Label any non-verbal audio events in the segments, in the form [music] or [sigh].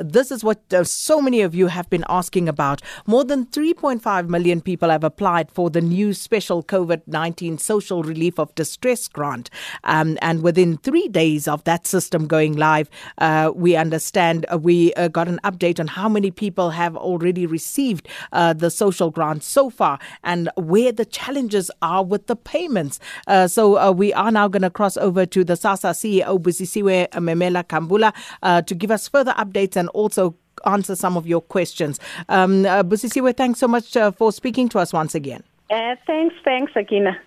This is what uh, so many of you have been asking about. More than 3.5 million people have applied for the new special COVID 19 social relief of distress grant. Um, and within three days of that system going live, uh, we understand uh, we uh, got an update on how many people have already received uh, the social grant so far and where the challenges are with the payments. Uh, so we are now going to cross over to the SASSA CEO, Busisiwe Memela Khambula, to give us further updates and also answer some of your questions. Um, uh, Busisiwe, thanks so much uh, for speaking to us once again. Uh, thanks, thanks, Sakina.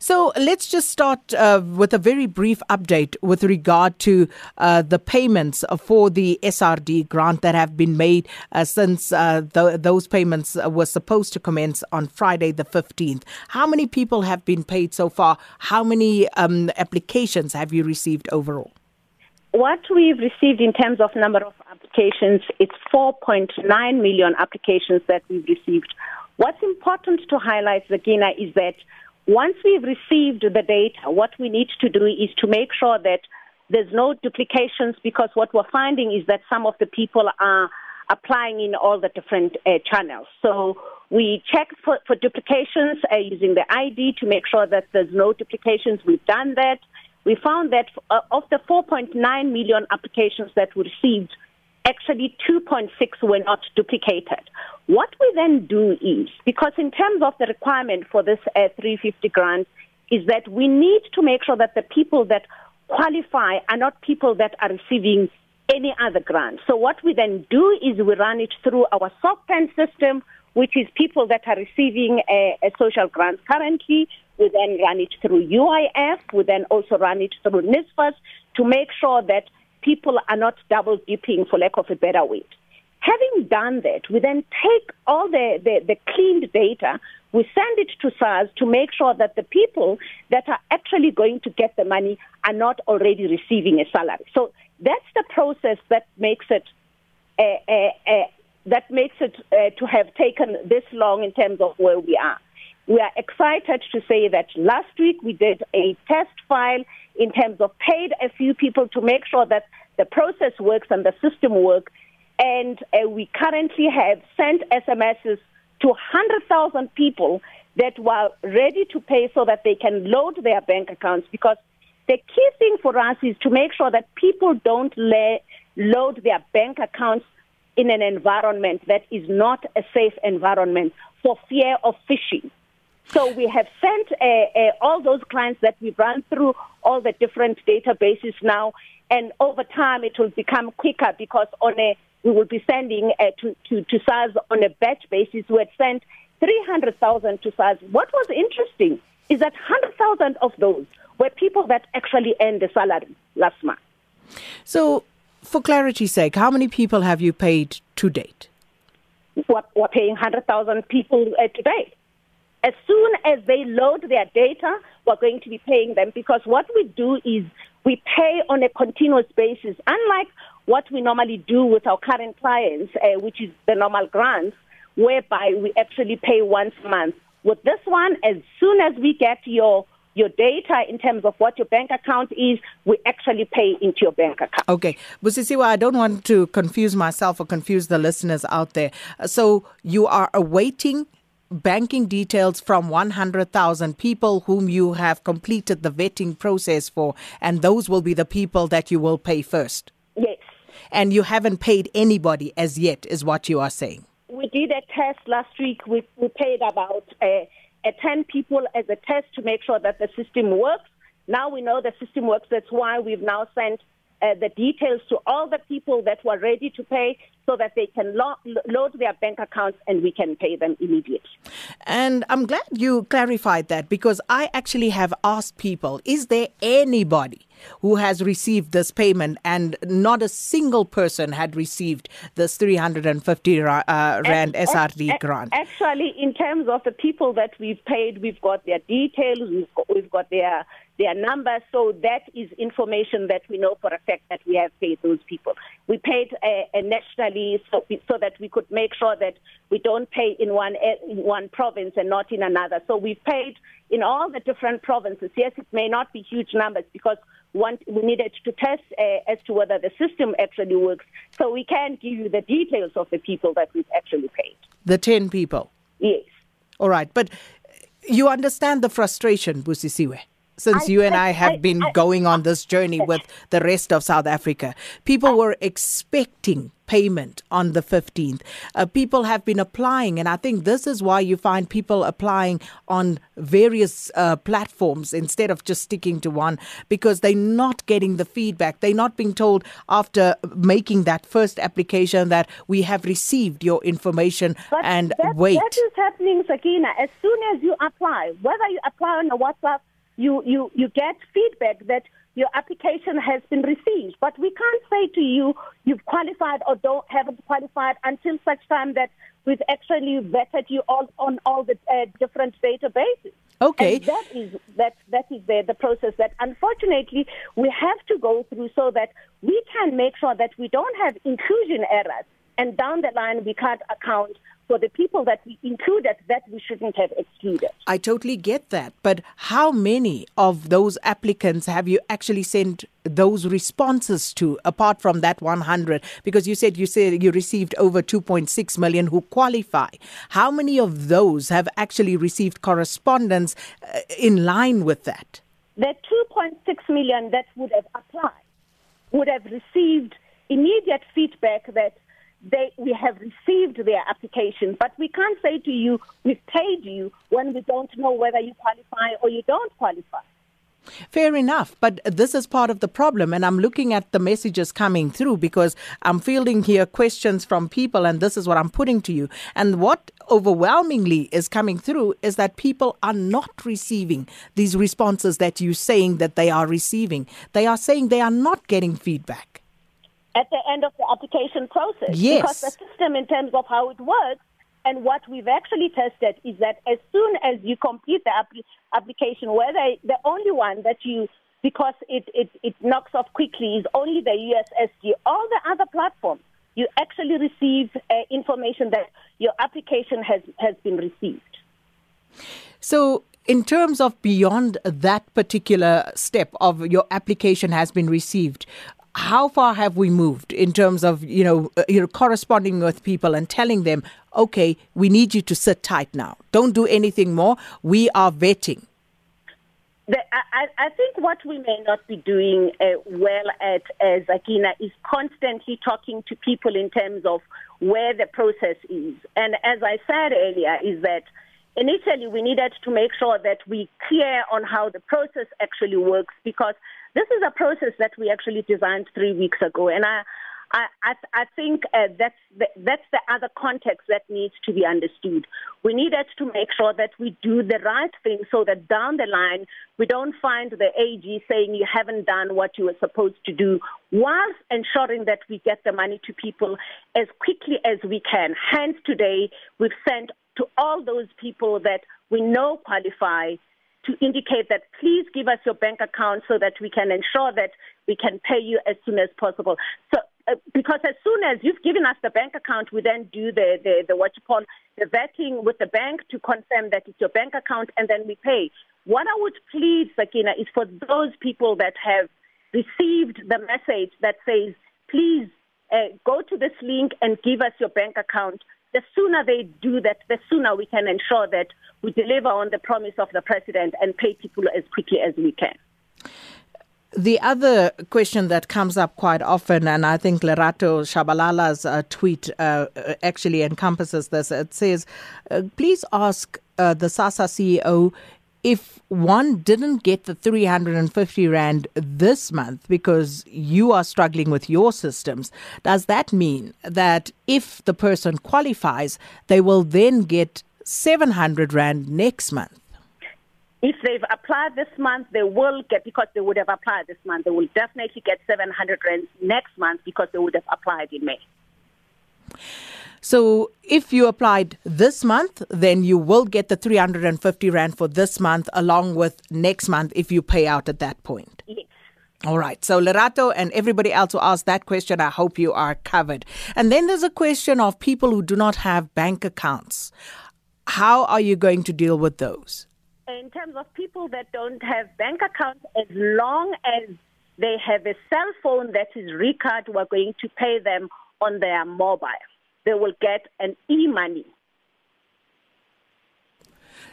So let's just start uh, with a very brief update with regard to uh, the payments for the SRD grant that have been made uh, since uh, th- those payments were supposed to commence on Friday the 15th. How many people have been paid so far? How many um, applications have you received overall? What we've received in terms of number of applications, it's 4.9 million applications that we've received. What's important to highlight, Sakina, is that once we've received the data, what we need to do is to make sure that there's no duplications because what we're finding is that some of the people are applying in all the different uh, channels. So we check for, for duplications uh, using the ID to make sure that there's no duplications. We've done that. We found that uh, of the 4.9 million applications that we received, actually 2.6 were not duplicated. What we then do is, because in terms of the requirement for this uh, 350 grant, is that we need to make sure that the people that qualify are not people that are receiving any other grant. So what we then do is we run it through our SOCPEN system, which is people that are receiving a, a social grant currently. We then run it through UIF. We then also run it through NSFAS to make sure that people are not double dipping, for lack of a better word. Having done that, we then take all the, the, the cleaned data, we send it to SARS to make sure that the people that are actually going to get the money are not already receiving a salary. So that's the process that makes it uh, uh, uh, that makes it uh, to have taken this long in terms of where we are. We are excited to say that last week we did a test file in terms of paid a few people to make sure that the process works and the system works. And uh, we currently have sent SMSs to 100,000 people that were ready to pay so that they can load their bank accounts because the key thing for us is to make sure that people don't lay, load their bank accounts in an environment that is not a safe environment for fear of phishing. So we have sent uh, uh, all those clients that we've run through all the different databases now, and over time it will become quicker because on a we will be sending uh, to, to, to SARS on a batch basis. We had sent 300,000 to SARS. What was interesting is that 100,000 of those were people that actually earned the salary last month. So, for clarity's sake, how many people have you paid to date? We're, we're paying 100,000 people uh, today. As soon as they load their data, we're going to be paying them because what we do is we pay on a continuous basis. Unlike what we normally do with our current clients, uh, which is the normal grants, whereby we actually pay once a month. With this one, as soon as we get your your data in terms of what your bank account is, we actually pay into your bank account. Okay. Busisiwe, I don't want to confuse myself or confuse the listeners out there. So you are awaiting banking details from 100,000 people whom you have completed the vetting process for, and those will be the people that you will pay first. Yes. And you haven't paid anybody as yet, is what you are saying. We did a test last week. We, we paid about uh, uh, 10 people as a test to make sure that the system works. Now we know the system works. That's why we've now sent uh, the details to all the people that were ready to pay so that they can lo- load their bank accounts and we can pay them immediately. And I'm glad you clarified that because I actually have asked people is there anybody who has received this payment and not a single person had received this 350 uh, rand SRD grant? Actually, in terms of the people that we've paid, we've got their details, we've got, we've got their their numbers. So that is information that we know for a fact that we have paid those people. We paid uh, nationally so, so that we could make sure that we don't pay in one in one province and not in another. So we paid in all the different provinces. Yes, it may not be huge numbers because want, we needed to test uh, as to whether the system actually works. So we can't give you the details of the people that we've actually paid. The 10 people? Yes. All right. But you understand the frustration, Busisiwe? Since I, you and I, I have I, been going on this [laughs] journey with the rest of South Africa. People were expecting payment on the 15th. Uh, people have been applying, and I think this is why you find people applying on various uh, platforms instead of just sticking to one because they're not getting the feedback. They're not being told after making that first application that we have received your information but and that, wait. That is happening, Sakina. As soon as you apply, whether you apply on a WhatsApp you, you, you get feedback that your application has been received. But we can't say to you you've qualified or don't haven't qualified until such time that we've actually vetted you all on all the uh, different databases. Okay. And that is that that is the, the process that unfortunately we have to go through so that we can make sure that we don't have inclusion errors and down the line we can't account for the people that we included that we shouldn't have excluded. I totally get that. But how many of those applicants have you actually sent those responses to apart from that 100 because you said you said you received over 2.6 million who qualify how many of those have actually received correspondence uh, in line with that the 2.6 million that would have applied would have received immediate feedback that they, we have received their application, but we can't say to you, we've paid you when we don't know whether you qualify or you don't qualify. Fair enough, but this is part of the problem. And I'm looking at the messages coming through because I'm fielding here questions from people, and this is what I'm putting to you. And what overwhelmingly is coming through is that people are not receiving these responses that you're saying that they are receiving. They are saying they are not getting feedback at the end of the application process. Yes. Because the system, in terms of how it works, and what we've actually tested is that as soon as you complete the app- application, whether the only one that you, because it, it, it knocks off quickly, is only the USSD, all the other platforms, you actually receive uh, information that your application has, has been received. So, in terms of beyond that particular step of your application has been received, how far have we moved in terms of you know uh, you know corresponding with people and telling them okay we need you to sit tight now. Don't do anything more. We are vetting. The, I, I, think what we may not be doing uh, well at Sakina is constantly talking to people in terms of where the process is. And as I said earlier, is that initially we needed to make sure that we clear on how the process actually works because this is a process that we actually designed three weeks ago, and I. I, I, think uh, that's the, that's the other context that needs to be understood. We needed to make sure that we do the right thing so that down the line we don't find the AG saying you haven't done what you were supposed to do, whilst ensuring that we get the money to people as quickly as we can. Hence, today we've sent to all those people that we know qualify to indicate that please give us your bank account so that we can ensure that we can pay you as soon as possible. So, uh, because as soon as you've given us the bank account, we then do the, the, the what you call the vetting with the bank to confirm that it's your bank account, and then we pay. What I would plead, Sakina, is for those people that have received the message that says, please uh, go to this link and give us your bank account the sooner they do that, the sooner we can ensure that we deliver on the promise of the president and pay people as quickly as we can. The other question that comes up quite often, and I think Lerato Shabalala's uh, tweet uh, actually encompasses this, it says, uh, please ask uh, the SASSA CEO if one didn't get the 350 Rand this month because you are struggling with your systems, does that mean that if the person qualifies, they will then get 700 Rand next month? If they've applied this month, they will get, because they would have applied this month, they will definitely get 700 Rand next month because they would have applied in May. So if you applied this month, then you will get the 350 Rand for this month along with next month if you pay out at that point. Yes. All right. So Lerato and everybody else who asked that question, I hope you are covered. And then there's a question of people who do not have bank accounts. How are you going to deal with those? in terms of people that don't have bank accounts, as long as they have a cell phone that is RICA'd, we're going to pay them on their mobile. They will get an e-money.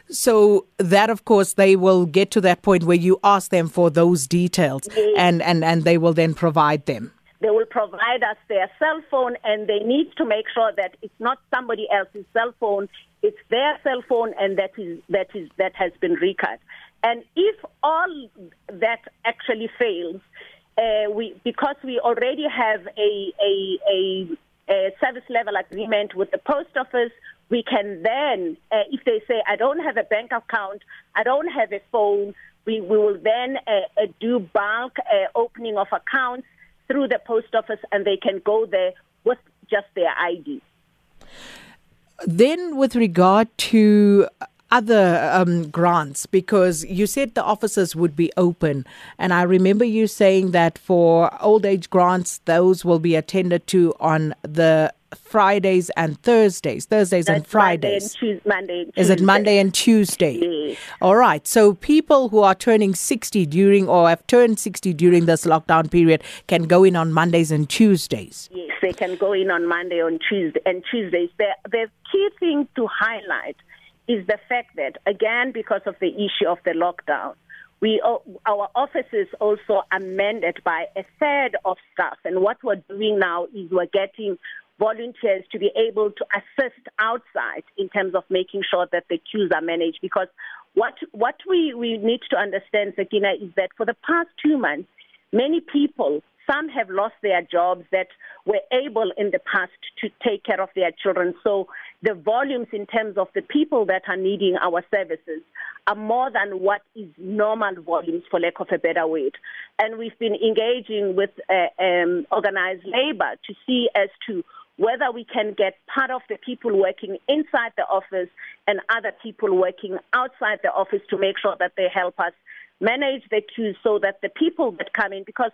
So that, of course, they will get to that point where you ask them for those details, Yes. and, and, and they will then provide them. They will provide us their cell phone, and they need to make sure that it's not somebody else's cell phone; it's their cell phone, and that is that is that has been RICA'd. And if all that actually fails, uh, we because we already have a a, a a service level agreement with the post office, we can then, uh, if they say, I don't have a bank account, I don't have a phone, we, we will then uh, uh, do bulk uh, opening of accounts through the post office and they can go there with just their ID. Then, with regard to other um, grants, because you said the offices would be open, and I remember you saying that for old age grants, those will be attended to on the Fridays and Thursdays, Thursdays and That's Monday Fridays. and Tues- Monday and Is it Monday and Tuesday? Yes. All right. So people who are turning 60 during or have turned 60 during this lockdown period can go in on Mondays and Tuesdays. Yes, they can go in on Monday on Tuesday and Tuesdays. The, the key thing to highlight is the fact that, again, because of the issue of the lockdown, we our offices also amended by a third of staff. And what we're doing now is we're getting volunteers to be able to assist outside in terms of making sure that the queues are managed. Because what what we, we need to understand, Sakina, is that for the past two months, many people some have lost their jobs that were able in the past to take care of their children. So the volumes in terms of the people that are needing our services are more than what is normal volumes, for lack of a better word. And we've been engaging with uh, um, organized labor to see as to whether we can get part of the people working inside the office and other people working outside the office to make sure that they help us manage the queues so that the people that come in, because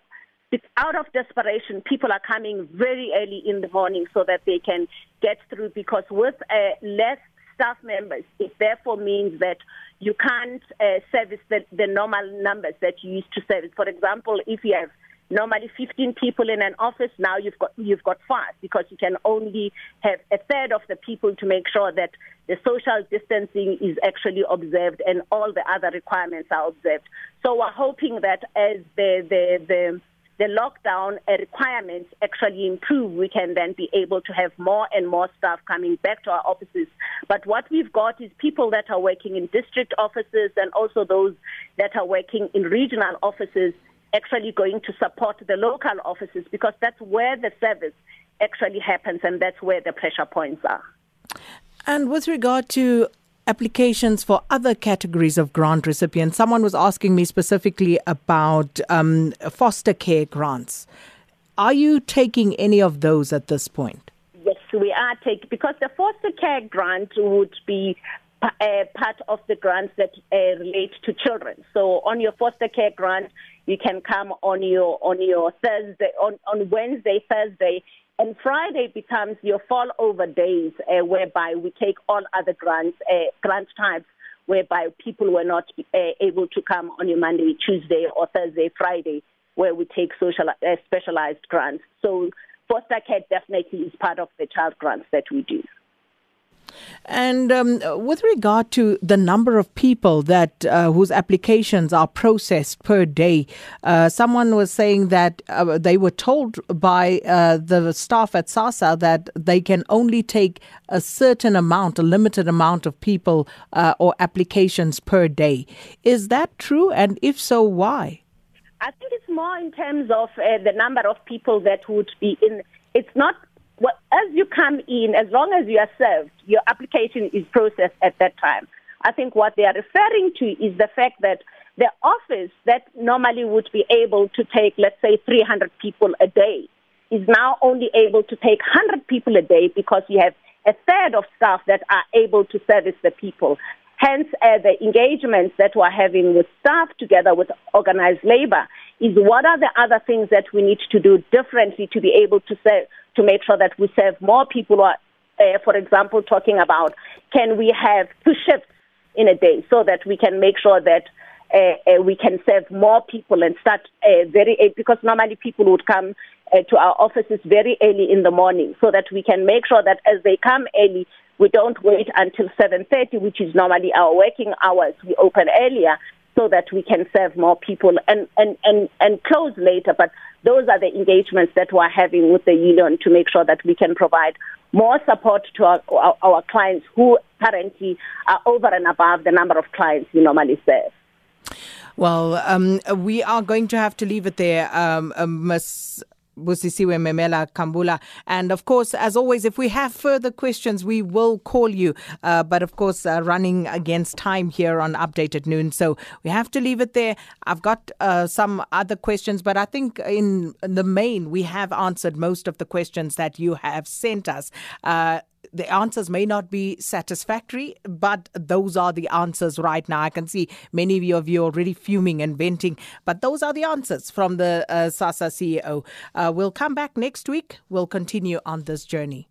it's out of desperation. People are coming very early in the morning so that they can get through because with uh, less staff members, it therefore means that you can't uh, service the, the normal numbers that you used to service. For example, if you have normally 15 people in an office, now you've got you've got five because you can only have a third of the people to make sure that the social distancing is actually observed and all the other requirements are observed. So we're hoping that as the the the the lockdown uh, requirements actually improve, we can then be able to have more and more staff coming back to our offices. But what we've got is people that are working in district offices and also those that are working in regional offices actually going to support the local offices because that's where the service actually happens and that's where the pressure points are. And with regard to applications for other categories of grant recipients, someone was asking me specifically about um, foster care grants. Are you taking any of those at this point? Yes, we are taking because the foster care grant would be uh, part of the grants that uh, relate to children. So on your foster care grant, you can come on your on your Thursday on on Wednesday, Thursday, and Friday becomes your fall over days, uh, whereby we take all other grants uh, grant types. Whereby people were not uh, able to come on your Monday, Tuesday, or Thursday, Friday, where we take social uh, specialized grants. So foster care definitely is part of the child grants that we do. And um, with regard to the number of people that uh, whose applications are processed per day, uh, someone was saying that uh, they were told by uh, the staff at SASSA that they can only take a certain amount, a limited amount of people uh, or applications per day. Is that true? And if so, why? I think it's more in terms of uh, the number of people that would be in. It's not well, as you come in, as long as you are served, your application is processed at that time. I think what they are referring to is the fact that the office that normally would be able to take, let's say, 300 people a day is now only able to take 100 people a day because you have a third of staff that are able to service the people. Hence, uh, the engagements that we're having with staff together with organized labor is what are the other things that we need to do differently to be able to serve, to make sure that we serve more people. Who are, uh, for example, talking about can we have two shifts in a day so that we can make sure that uh, uh, we can serve more people and start uh, very because normally people would come uh, to our offices very early in the morning so that we can make sure that as they come early we don't wait until 7:30 which is normally our working hours we open earlier so that we can serve more people and and and and close later but those are the engagements that we're having with the union to make sure that we can provide more support to our, our, our clients who currently are over and above the number of clients we normally serve Well, um, we are going to have to leave it there, um, uh, Ms. Busisiwe Memela Khambula. And of course, as always, if we have further questions, we will call you. Uh, but of course, uh, running against time here on Update at Noon. So we have to leave it there. I've got uh, some other questions, but I think in the main, we have answered most of the questions that you have sent us. The answers may not be satisfactory, but those are the answers right now. I can see many of you already fuming and venting, but those are the answers from the uh, SASSA CEO. Uh, we'll come back next week. We'll continue on this journey.